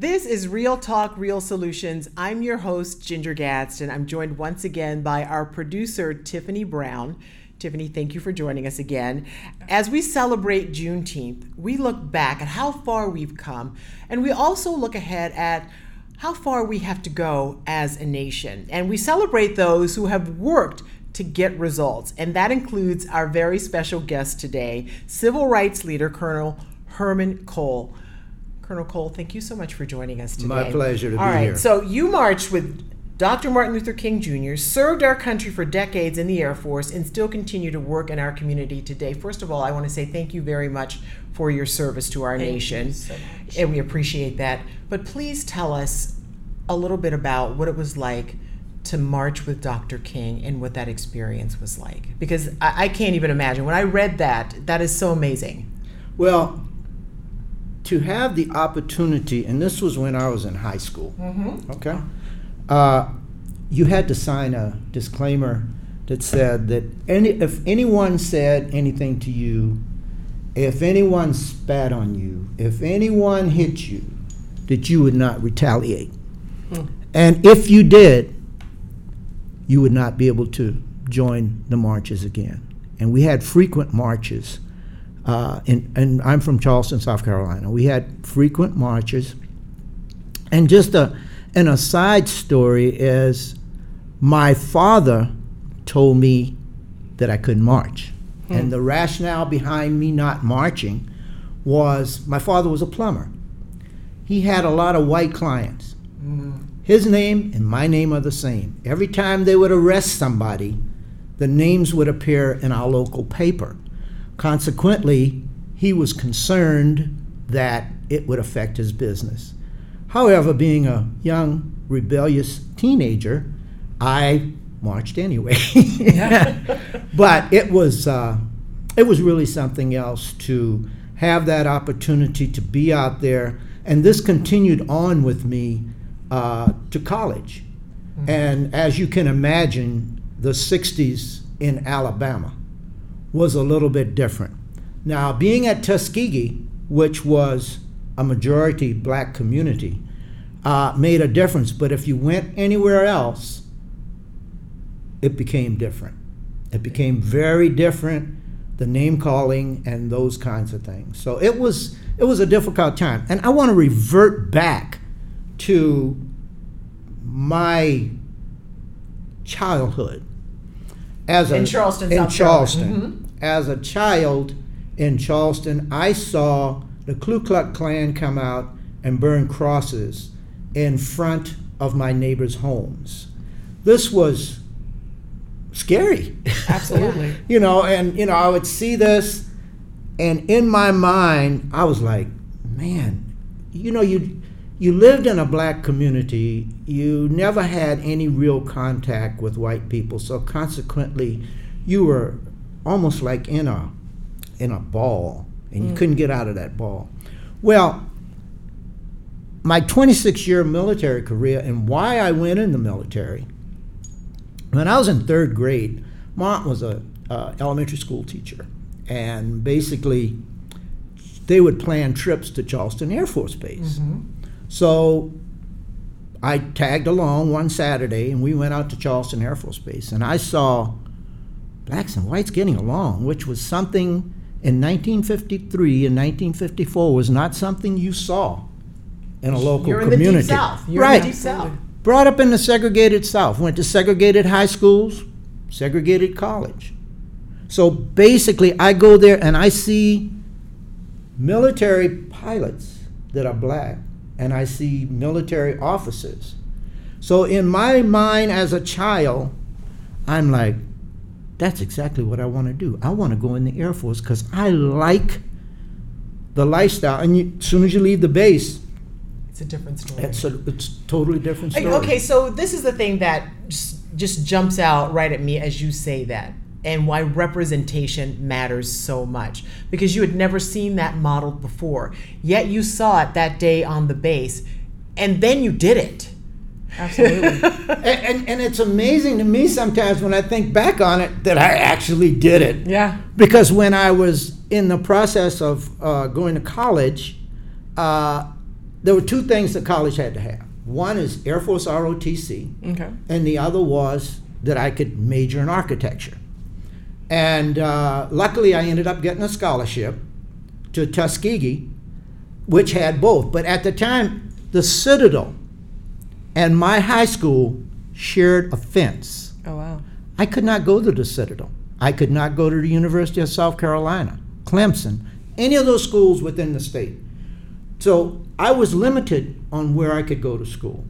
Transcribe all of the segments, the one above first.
This is Real Talk, Real Solutions. I'm your host, Ginger Gadsden. I'm joined once again by our producer, Tiffany Brown. Tiffany, thank you for joining us again. As we celebrate Juneteenth, we look back at how far we've come, and we also look ahead at how far we have to go as a nation. And we celebrate those who have worked to get results, and that includes our very special guest today, civil rights leader Colonel Herman Cole. Colonel Cole, thank you so much for joining us today. My pleasure to All be right, here. so you marched with Dr. Martin Luther King Jr., served our country for decades in the Air Force, and still continue to work in our community today. First of all, I want to say thank you very much for your service to our nation, and we appreciate that. But please tell us a little bit about what it was like to march with Dr. King and what that experience was like. Because I, I can't even imagine. When I read that, that is so amazing. Well, to have the opportunity, and this was when I was in high school, okay? Uh, you had to sign a disclaimer that said that any, if anyone said anything to you, if anyone spat on you, if anyone hit you, that you would not retaliate. And if you did, you would not be able to join the marches again. And we had frequent marches. Uh, in, and I'm from Charleston, South Carolina. We had frequent marches. And just a, an aside story is my father told me that I couldn't march. And the rationale behind me not marching was my father was a plumber. He had a lot of white clients. His name and my name are the same. Every time they would arrest somebody, the names would appear in our local paper. Consequently, he was concerned that it would affect his business. However, being a young, rebellious teenager, I marched anyway. but it was uh, it was really something else to have that opportunity to be out there, and this continued on with me uh, to college. And as you can imagine, the '60s in Alabama was a little bit different. Now, being at Tuskegee, which was a majority black community, uh, made a difference. But if you went anywhere else, it became different. It became very different, the name calling and those kinds of things. So it was it was a difficult time. And I want to revert back to my childhood as a, In Charleston, in. Charleston. Mm-hmm. As a child in Charleston, I saw the Ku Klux Klan come out and burn crosses in front of my neighbors' homes. This was scary. Absolutely. you know, and you know, I would see this, and in my mind, I was like, man, you know, you you lived in a black community. You never had any real contact with white people, so consequently, you were almost like in a in a ball, and you couldn't get out of that ball. Well, my 26 year military career and why I went in the military. When I was in third grade, Mont was a uh, elementary school teacher, and basically, they would plan trips to Charleston Air Force Base. So, I tagged along one Saturday, and we went out to Charleston Air Force Base, and I saw blacks and whites getting along, which was something in 1953 and 1954 was not something you saw in a local You're in the community. deep south. You're right. in the deep south. Brought up in the segregated South, went to segregated high schools, segregated college. So basically, I go there and I see military pilots that are black, and I see military officers. So in my mind as a child, I'm like, that's exactly what I want to do. I want to go in the Air Force because I like the lifestyle. And you, as soon as you leave the base, It's a different story. it's a it's totally different story. Okay, so this is the thing that just, just jumps out right at me as you say that, and why representation matters so much. Because you had never seen that modeled before, yet you saw it that day on the base, and then you did it. Absolutely. and, and, and it's amazing to me sometimes when I think back on it that I actually did it. yeah. Because when I was in the process of uh, going to college, uh, there were two things that college had to have. One is Air Force ROTC, Okay. and the other was that I could major in architecture. And uh, luckily, I ended up getting a scholarship to Tuskegee, which had both. But at the time, the Citadel and my high school shared a fence. Oh wow. I could not go to the Citadel. I could not go to the University of South Carolina, Clemson, any of those schools within the state. So I was limited on where I could go to school.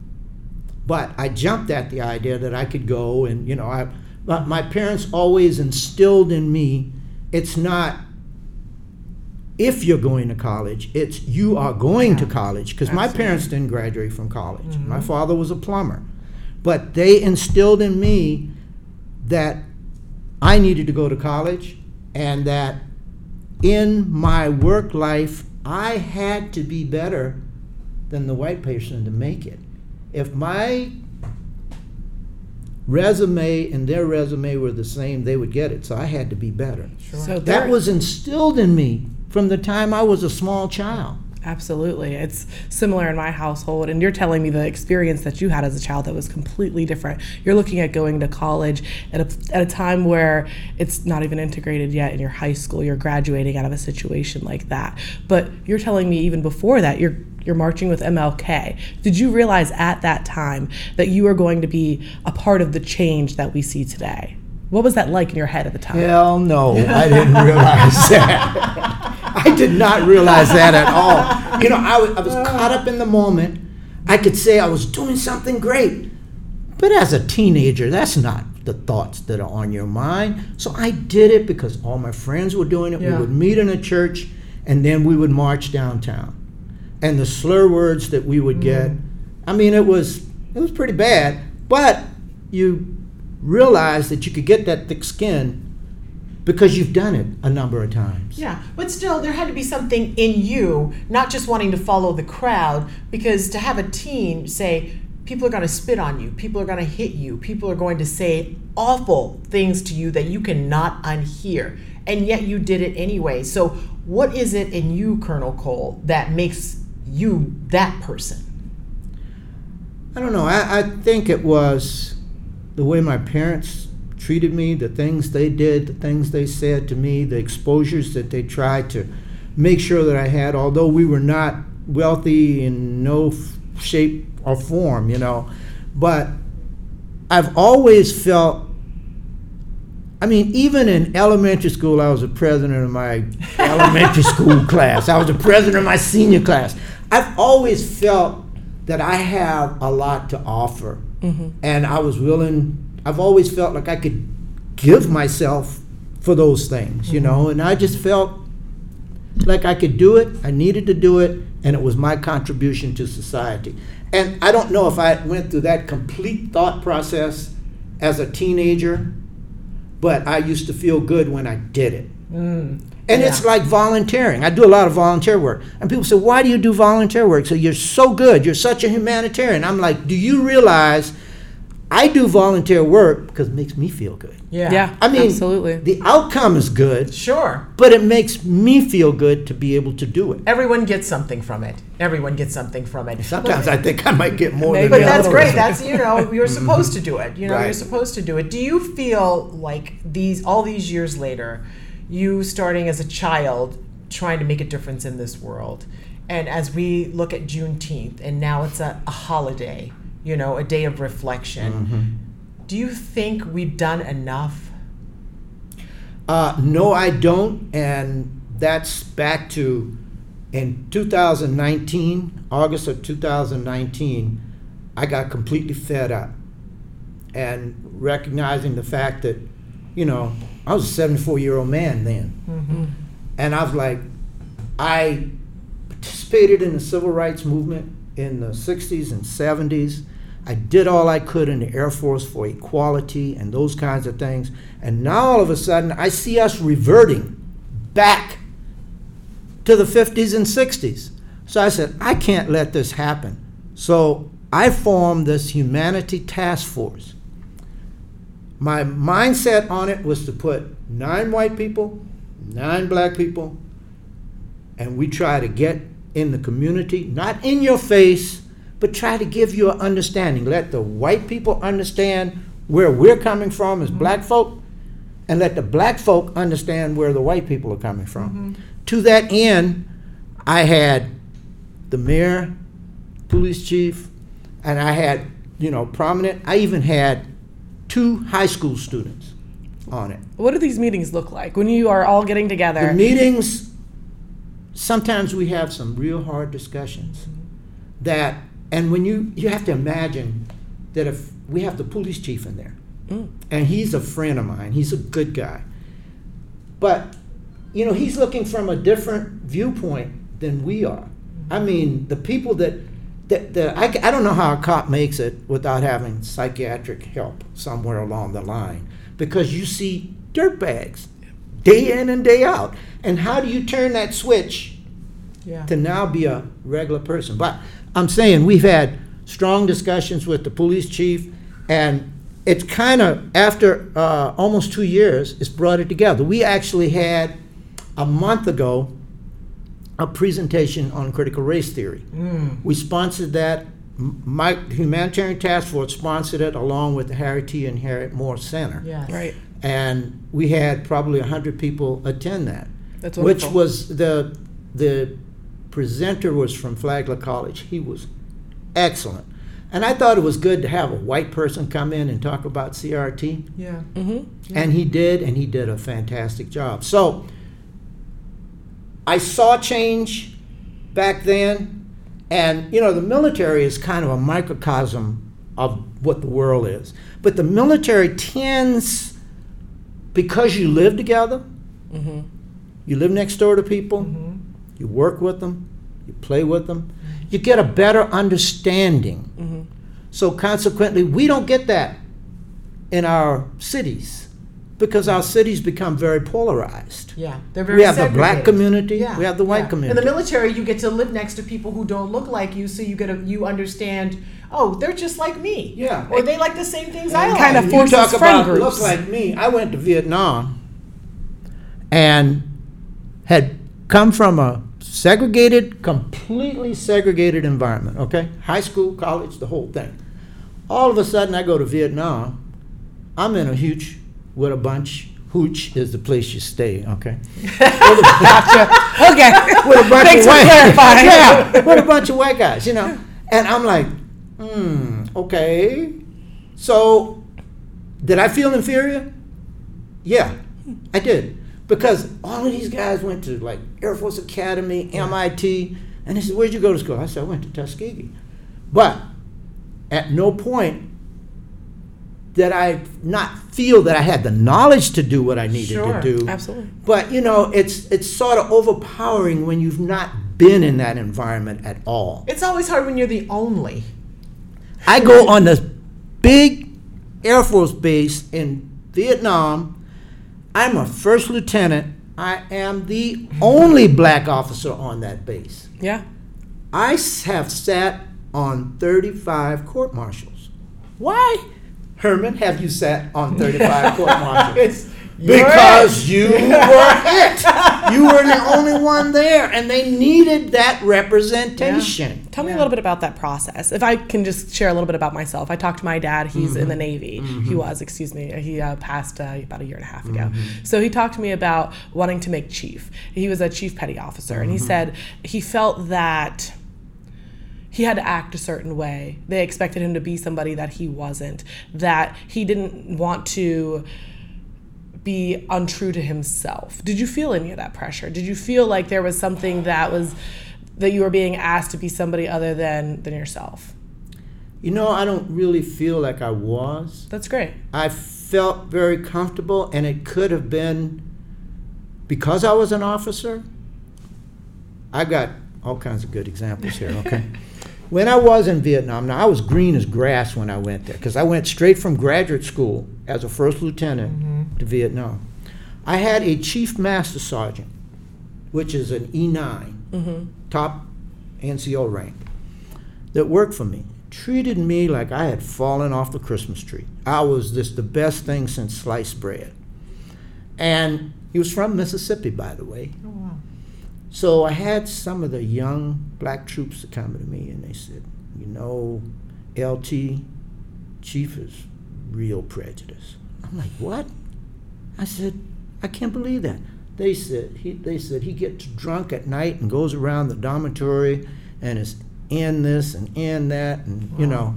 But I jumped at the idea that I could go and, you know, I, but my parents always instilled in me it's not if you're going to college, it's you are going to college. Because my parents didn't graduate from college. My mm-hmm. father was a plumber. But they instilled in me that I needed to go to college and that in my work life, I had to be better than the white person to make it. If my resume and their resume were the same, they would get it. So I had to be better. So That was instilled in me from the time I was a small child. Absolutely. It's similar in my household. And you're telling me the experience that you had as a child that was completely different. You're looking at going to college at a, at a time where it's not even integrated yet in your high school. You're graduating out of a situation like that. But you're telling me even before that, you're you're marching with MLK. Did you realize at that time that you were going to be a part of the change that we see today? What was that like in your head at the time? Hell no, I didn't realize that. I did not realize that at all. You know, I was, I was caught up in the moment. I could say I was doing something great. But as a teenager, that's not the thoughts that are on your mind. So I did it because all my friends were doing it. Yeah. We would meet in a church and then we would march downtown. And the slur words that we would get, I mean, it was it was pretty bad. But you realize that you could get that thick skin because you've done it a number of times. Yeah, but still, there had to be something in you, not just wanting to follow the crowd, because to have a teen say, people are going to spit on you, people are going to hit you, people are going to say awful things to you that you cannot unhear, and yet you did it anyway. So, what is it in you, Colonel Cole, that makes you that person? I don't know. I, I think it was the way my parents treated me, the things they did, the things they said to me, the exposures that they tried to make sure that I had, although we were not wealthy in no f- shape or form, you know. But I've always felt I mean, even in elementary school, I was the president of my elementary school class. I was the president of my senior class. I've always felt that I have a lot to offer. Mm-hmm. And I was willing, I've always felt like I could give myself for those things, you mm-hmm. know, and I just felt like I could do it, I needed to do it, and it was my contribution to society. And I don't know if I went through that complete thought process as a teenager, but I used to feel good when I did it. Mm. And it's like volunteering. I do a lot of volunteer work. And people say, Why do you do volunteer work? So you're so good. You're such a humanitarian. I'm like, Do you realize I do volunteer work because it makes me feel good? Yeah, Yeah. I mean, absolutely. the outcome is good, Sure. but it makes me feel good to be able to do it. Everyone gets something from it. Everyone gets something from it. Sometimes I think I might get more Maybe than But that's great. bit. That's you know you're mm-hmm. supposed to do it. You know you're supposed to do it. Do you feel like these all these years later, you starting as a child trying to make a difference in this world, and as we look at Juneteenth, and now it's a, a holiday, you know, a day of reflection. Do you think we've done enough? Uh, no, I don't, and that's back to in 2019, August of 2019. I got completely fed up, and recognizing the fact that, you know, I was a 74 year old man then. Mm-hmm. And I was like, I participated in the civil rights movement in the 60s and 70s. I did all I could in the Air Force for equality and those kinds of things. And now all of a sudden, I see us reverting back to the 50s and 60s. So I said, I can't let this happen. So I formed this humanity task force. My mindset on it was to put nine white people, nine black people, and we try to get in the community, not in your face, but try to give you an understanding. Let the white people understand where we're coming from as mm-hmm. black folk, and let the black folk understand where the white people are coming from. Mm-hmm. To that end, I had the mayor, police chief, and I had, you know, prominent, I even had two high school students on it. What do these meetings look like when you are all getting together? The meetings, sometimes we have some real hard discussions that, and when you, you have to imagine that if we have the police chief in there, mm. and he's a friend of mine, he's a good guy. But, you know, he's looking from a different viewpoint than we are. I mean, the people that, that, that I, I don't know how a cop makes it without having psychiatric help somewhere along the line. Because you see dirtbags day in and day out. And how do you turn that switch Yeah. to now be a regular person. But I'm saying we've had strong discussions with the police chief, and it's kind of after uh, almost two years, it's brought it together. We actually had a month ago a presentation on critical race theory. Hmm. We sponsored that. My humanitarian task force sponsored it along with the Harry T. and Harriet Moore Center. Yes. Right. And we had probably 100 people attend that. That's wonderful. Which was, the, the presenter was from Flagler College. He was excellent. And I thought it was good to have a white person come in and talk about CRT. Mm-hmm. Yeah. And he did, and he did a fantastic job. So I saw change back then, and you know, the military is kind of a microcosm of what the world is. But the military tends, because you live together, mm-hmm. you live next door to people, mm-hmm. you work with them, you play with them, you get a better understanding. Mm-hmm. So consequently, we don't get that in our cities because our cities become very polarized. Yeah. They're very We have the black community, Yeah. we have the white yeah. In the military, you get to live next to people who don't look like you, so you get a, you understand. Oh, they're just like me. Yeah. Or they like the same things I like. kind of You forces talk friend about groups. look like me. I went to Vietnam and had come from a segregated, completely segregated environment. Okay, high school, college, the whole thing. All of a sudden, I go to Vietnam. I'm in a hooch with a bunch. Hooch is the place you stay. Okay. okay. with a bunch Thanks of for white clarifying. yeah, with a bunch of white guys, you know. And I'm like, hmm, okay. So, did I feel inferior? Yeah, I did. Because all of these guys went to like Air Force Academy, MIT, and they said, Where'd you go to school? I said, I went to Tuskegee. But at no point did I not feel that I had the knowledge to do what I needed Sure, to do. Absolutely. But you know, it's it's sort of overpowering when you've not been in that environment at all. It's always hard when you're the only. I go on this big Air Force base in Vietnam. I'm a first lieutenant. I am the only black officer on that base. Yeah. I have sat on 35 court martials. Why, Herman, have you sat on 35 court martials? Because you were it. You were the only one there, and they needed that representation. Tell me Yeah. a little bit about that process. If I can just share a little bit about myself. I talked to my dad. He's in the Navy. He was, excuse me. He uh, passed uh, about a year and a half ago. So he talked to me about wanting to make chief. He was a chief petty officer, and he said he felt that he had to act a certain way. They expected him to be somebody that he wasn't. That he didn't want to be untrue to himself. Did you feel any of that pressure? Did you feel like there was something that was that you were being asked to be somebody other than than yourself? You know, I don't really feel like I was. That's great. I felt very comfortable, and it could have been because I was an officer. I got all kinds of good examples here, okay? when I was in Vietnam, now I was green as grass when I went there because I went straight from graduate school as a first lieutenant mm-hmm. to Vietnam. I had a chief master sergeant, which is an E9, mm-hmm. top NCO rank, that worked for me. Treated me like I had fallen off the Christmas tree. I was just the best thing since sliced bread. And he was from Mississippi, by the way. Oh, wow. So I had some of the young black troops to come to me and they said, you know, LT, Chief is real prejudice. I'm like, what? I said, I can't believe that. They said he they said he gets drunk at night and goes around the dormitory and is in this and in that and you know.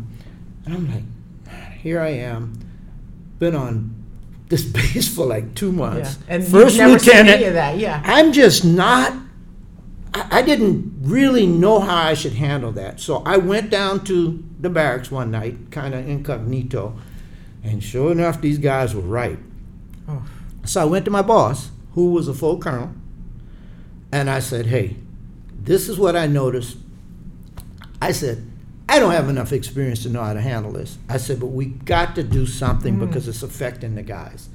And I'm like, here I am, been on this base for like two Yeah. months. And First you've never seen lieutenant. any of that, yeah. I'm just not. I, I didn't really know how I should handle that. So I went down to the barracks one night, kind of incognito, and sure enough, these guys were right. Oh. So I went to my boss, who was a full colonel, and I said, "Hey, this is what I noticed." I said, "I don't have enough experience to know how to handle this." I said, "But we got to do something hmm. because it's affecting the guys,"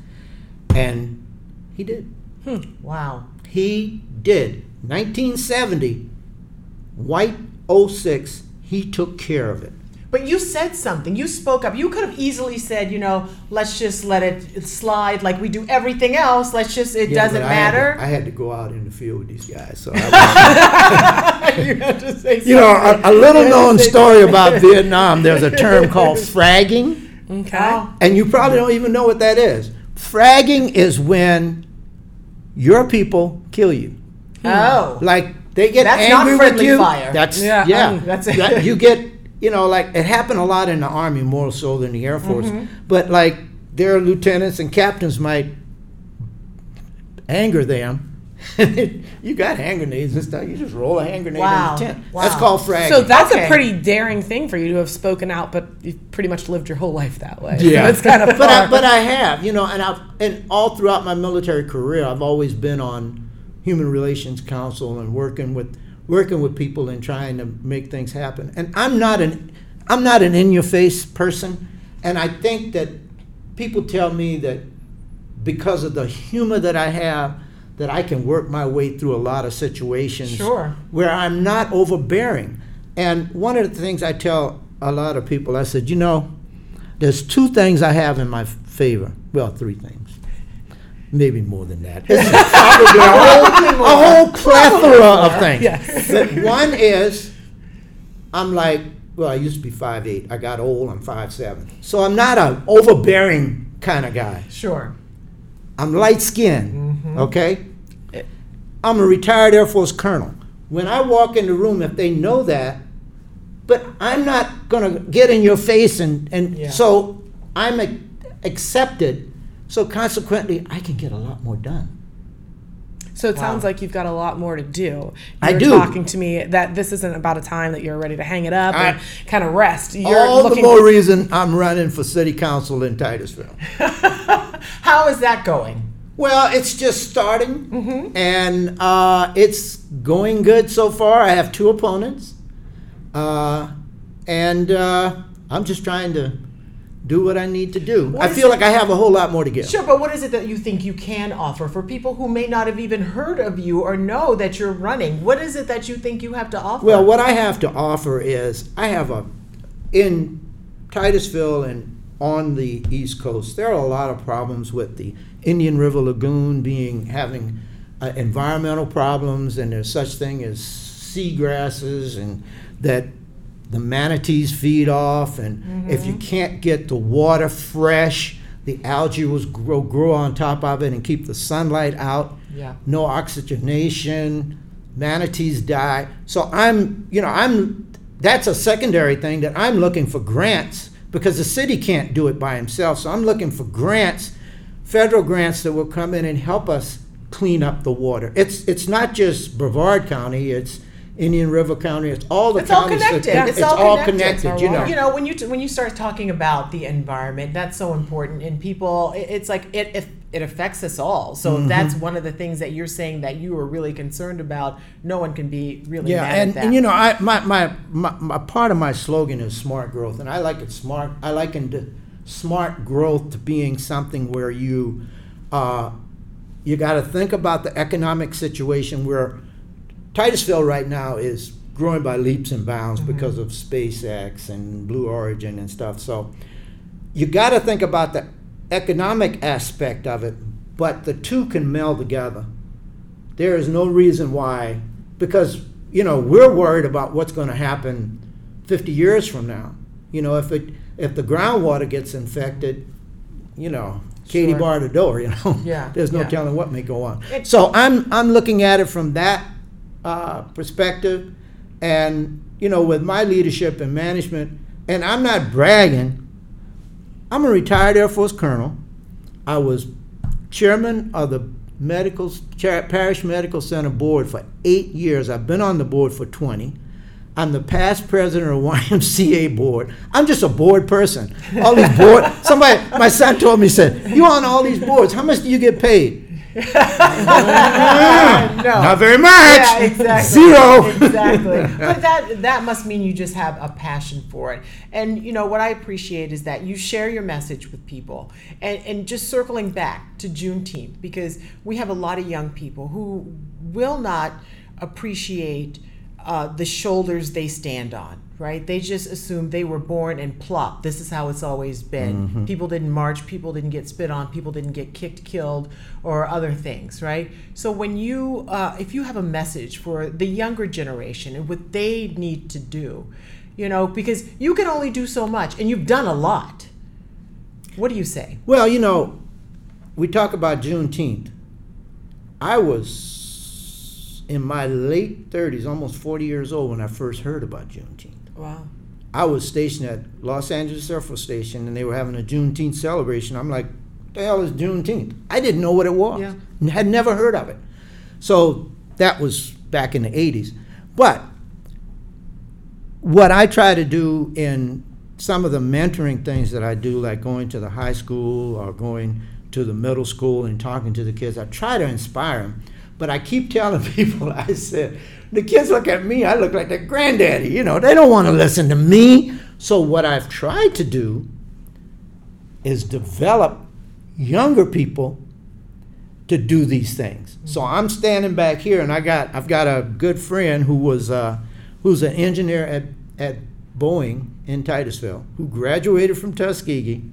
and he did. Hmm. Wow. He did. 1970, White 06, he took care of it. But you said something. You spoke up. You could have easily said, you know, let's just let it slide like we do everything else. Let's just, it Yeah, doesn't but I had to- matter. I had to go out in the field with these guys. So, I you had to say was- you know, a, a little known story about Vietnam. There's a term called fragging, Okay. Oh, and you probably don't even know what that is. Fragging is when your people kill you. Oh. Like they get That's not angry with friendly you. fire. That's Yeah, yeah. um, That's- That- you get you know like it happened a lot in the army more so than the air force. Mm-hmm. But like their lieutenants and captains might anger them. you got hand grenades and stuff. You just roll a hand grenade Wow. in the tent. Wow. That's called fragging. So that's Okay. a pretty daring thing for you to have spoken out, but you've pretty much lived your whole life that way. Yeah, so it's kind of but I, but I have, you know, and I've and all throughout my military career, I've always been on human relations council and working with working with people and trying to make things happen. And I'm not an I'm not an in your face person, and I think that people tell me that because of the humor that I have, that I can work my way through a lot of situations Sure. where I'm not overbearing. And one of the things I tell a lot of people, I said, you know, there's two things I have in my favor. Well, three things. Maybe more than that. Probably a whole, a whole plethora of things. Yes. But one is, I'm like, well, I used to be 5'8". I got old, I'm 5'7". So I'm not an overbearing kind of guy. Sure. I'm light skinned, mm-hmm. okay? I'm a retired Air Force colonel. When I walk in the room, if they know that, but I'm not going to get in your face, and, and Yeah. so I'm a, accepted, so consequently, I can get a lot more done. So it Wow. sounds like you've got a lot more to do. You I were do. talking to me that this isn't about a time that you're ready to hang it up I- and kind of rest. You're All the more reason I'm running for city council in Titusville. How is that going? Well, it's just starting, and uh, it's going good so far. I have two opponents, uh, and uh, I'm just trying to do what I need to do. What I feel it- like I have a whole lot more to give. Sure, but what is it that you think you can offer for people who may not have even heard of you or know that you're running? What is it that you think you have to offer? Well, what I have to offer is I have a in Titusville and on the East Coast. There are a lot of problems with the Indian River Lagoon being having uh, environmental problems, and there's such thing as seagrasses, and that the manatees feed off, and mm-hmm. if you can't get the water fresh, the algae will grow grow on top of it and keep the sunlight out Yeah. no oxygenation, manatees die. So I'm, you know, I'm, that's a secondary thing that I'm looking for grants because the city can't do it by himself. So I'm looking for grants, federal grants that will come in and help us clean up the water. It's, it's not just Brevard County, it's Indian River County. It's all the It's all counties. that- connected. It's, It's all all connected. connected. You know. You know, when you when you start talking about the environment, that's so important, and people, it- it's like it it, it affects us all. So Mm-hmm. that's one of the things that you're saying that you are really concerned about. No one can be really Yeah, mad and, at that. and you know, I my, my my my part of my slogan is smart growth, and I like it smart. I liken the smart growth to being something where you uh, you got to think about the economic situation where Titusville right now is growing by leaps and bounds mm-hmm. because of SpaceX and Blue Origin and stuff. So you got to think about the economic aspect of it, but the two can meld together. There is no reason why, because you know we're worried about what's going to happen 50 years from now. You know, if it if the groundwater gets infected, you know, Katie Sure. barred the door. You know, Yeah, there's no yeah. telling what may go on. So I'm I'm looking at it from that uh, perspective, and you know, with my leadership and management, and I'm not bragging. I'm a retired Air Force colonel. I was chairman of the medical Parrish medical center board for eight years. I've been on the board for 20. I'm the past president of YMCA board. I'm just a board person. All these board. Somebody, my son told me, said, "You on all these boards? How much do you get paid?" no. Not very much. Yeah, exactly. Zero. exactly. But that that must mean you just have a passion for it. And you know what I appreciate is that you share your message with people. And and just circling back to Juneteenth because we have a lot of young people who will not appreciate uh, the shoulders they stand on. Right? They just assume they were born and plop. This is how it's always been. People didn't march. People didn't get spit on. People didn't get kicked, killed, or other things. Right? So when you, uh, if you have a message for the younger generation and what they need to do, you know, because you can only do so much, and you've done a lot. What do you say? Well, you know, we talk about Juneteenth. I was in my late 30s, almost 40 years old, when I first heard about Juneteenth. Wow. I was stationed at Los Angeles Air Force Station, and they were having a Juneteenth celebration. I'm like, "What the hell is Juneteenth?" I didn't know what it was. Yeah. Had never heard of it. So that was back in the 80s. But what I try to do in some of the mentoring things that I do, like going to the high school or going to the middle school and talking to the kids, I try to inspire them. But I keep telling people, I said, the kids look at me, I look like their granddaddy. You know, they don't want to listen to me. So what I've tried to do is develop younger people to do these things. So I'm standing back here, and I got I've got a good friend who was uh, who's an engineer at at Boeing in Titusville, who graduated from Tuskegee,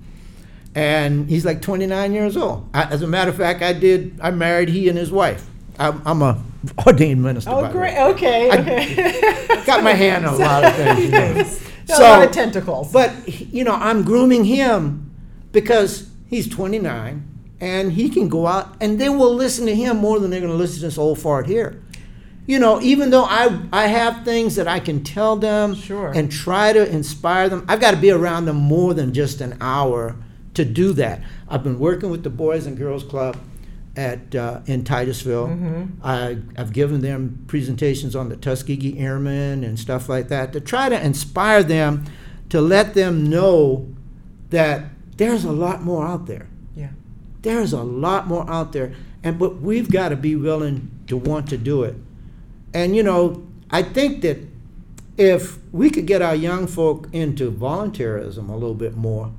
and he's like 29 years old. I, as a matter of fact, I did I married he and his wife. I'm, I'm a ordained minister. Oh, by Oh, the great. way. Okay. I- Okay. Got my hand on a lot of things. You know. a lot of tentacles. But you know, I'm grooming him because he's 29 and he can go out and they will listen to him more than they're going to listen to this old fart here. You know, even though I I have things that I can tell them Sure. and try to inspire them, I've got to be around them more than just an hour to do that. I've been working with the Boys and Girls Club at uh, in Titusville. I, I've given them presentations on the Tuskegee Airmen and stuff like that to try to inspire them to let them know that there's a lot more out there. yeah. There's a lot more out there, and but we've got to be willing to want to do it. And you know, I think that if we could get our young folk into volunteerism a little bit more,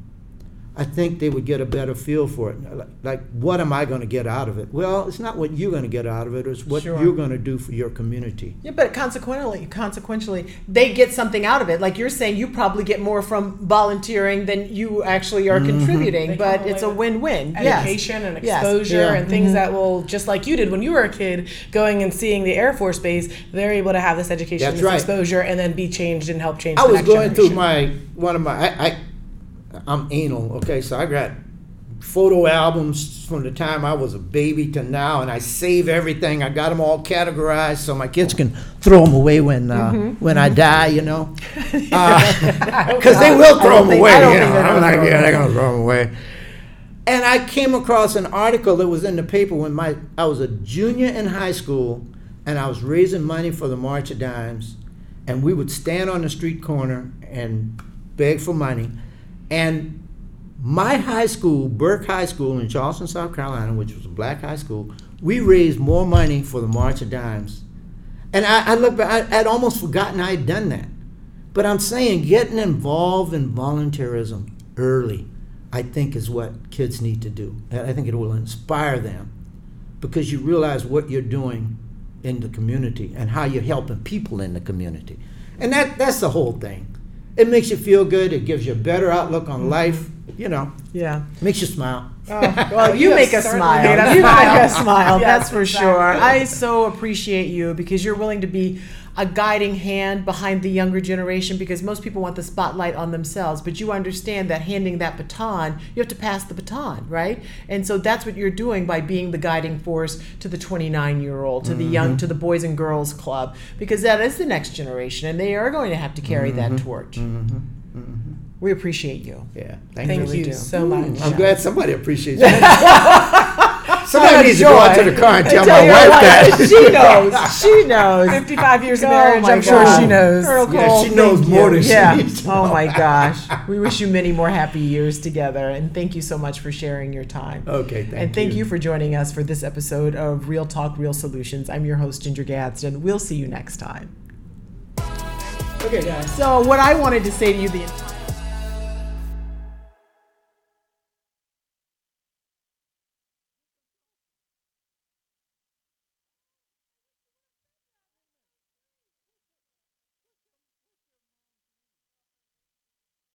I think they would get a better feel for it. Like, like, what am I going to get out of it? Well, it's not what you're going to get out of it; it's what Sure. you're going to do for your community. Yeah, but consequently, consequentially, they get something out of it. Like you're saying, you probably get more from volunteering than you actually are mm-hmm. contributing. They But it's a away with win-win. Yes. Education and Yes. exposure Yeah. and things mm-hmm. that will, just like you did when you were a kid, going and seeing the Air Force Base, they're able to have this education, That's this right. exposure, and then be changed and help change. I the was next going through my one of my I, I I'm anal, okay, so I got photo albums from the time I was a baby to now, and I save everything. I got them all categorized so my kids can throw them away when uh, Mm-hmm. when I die, you know, because they will throw them think- away. You know, I'm like, yeah, they're gonna throw them away. And I came across an article that was in the paper when my I was a junior in high school, and I was raising money for the March of Dimes, and we would stand on the street corner and beg for money. And my high school, Burke High School in Charleston, South Carolina, which was a black high school, we raised more money for the March of Dimes. And I, I look back, I, I'd almost forgotten I had done that. But I'm saying getting involved in volunteerism early, I think, is what kids need to do. I think it will inspire them because you realize what you're doing in the community and how you're helping people in the community. And that, that's the whole thing. It makes you feel good, it gives you a better outlook on life, you know, Yeah. makes you smile. Oh, well, you, you make have us smile. made us you smile. make us smile. Yes, that's for exactly. sure. I so appreciate you because you're willing to be a guiding hand behind the younger generation because most people want the spotlight on themselves, but you understand that handing that baton, you have to pass the baton, right? And so that's what you're doing by being the guiding force to the 29 year old, to the mm-hmm. young, to the Boys and Girls Club, because that is the next generation, and they are going to have to carry that mm-hmm. torch. Mm-hmm. We appreciate you. Yeah, thank, Thank you. you so much. I'm glad somebody appreciates it. Somebody needs to go out to the car and tell Tell my wife wife that. She knows. She knows. 55 years of Oh marriage, my I'm sure God. she knows. Colonel Yeah, Cole, she knows thank more you. than she yeah. needs to Oh know. my gosh. We wish you many more happy years together and thank you so much for sharing your time. Okay, thank and thank you. you for joining us for this episode of Real Talk, Real Solutions. I'm your host, Ginger Gadsden. We'll see you next time. Okay, guys. So, what I wanted to say to you the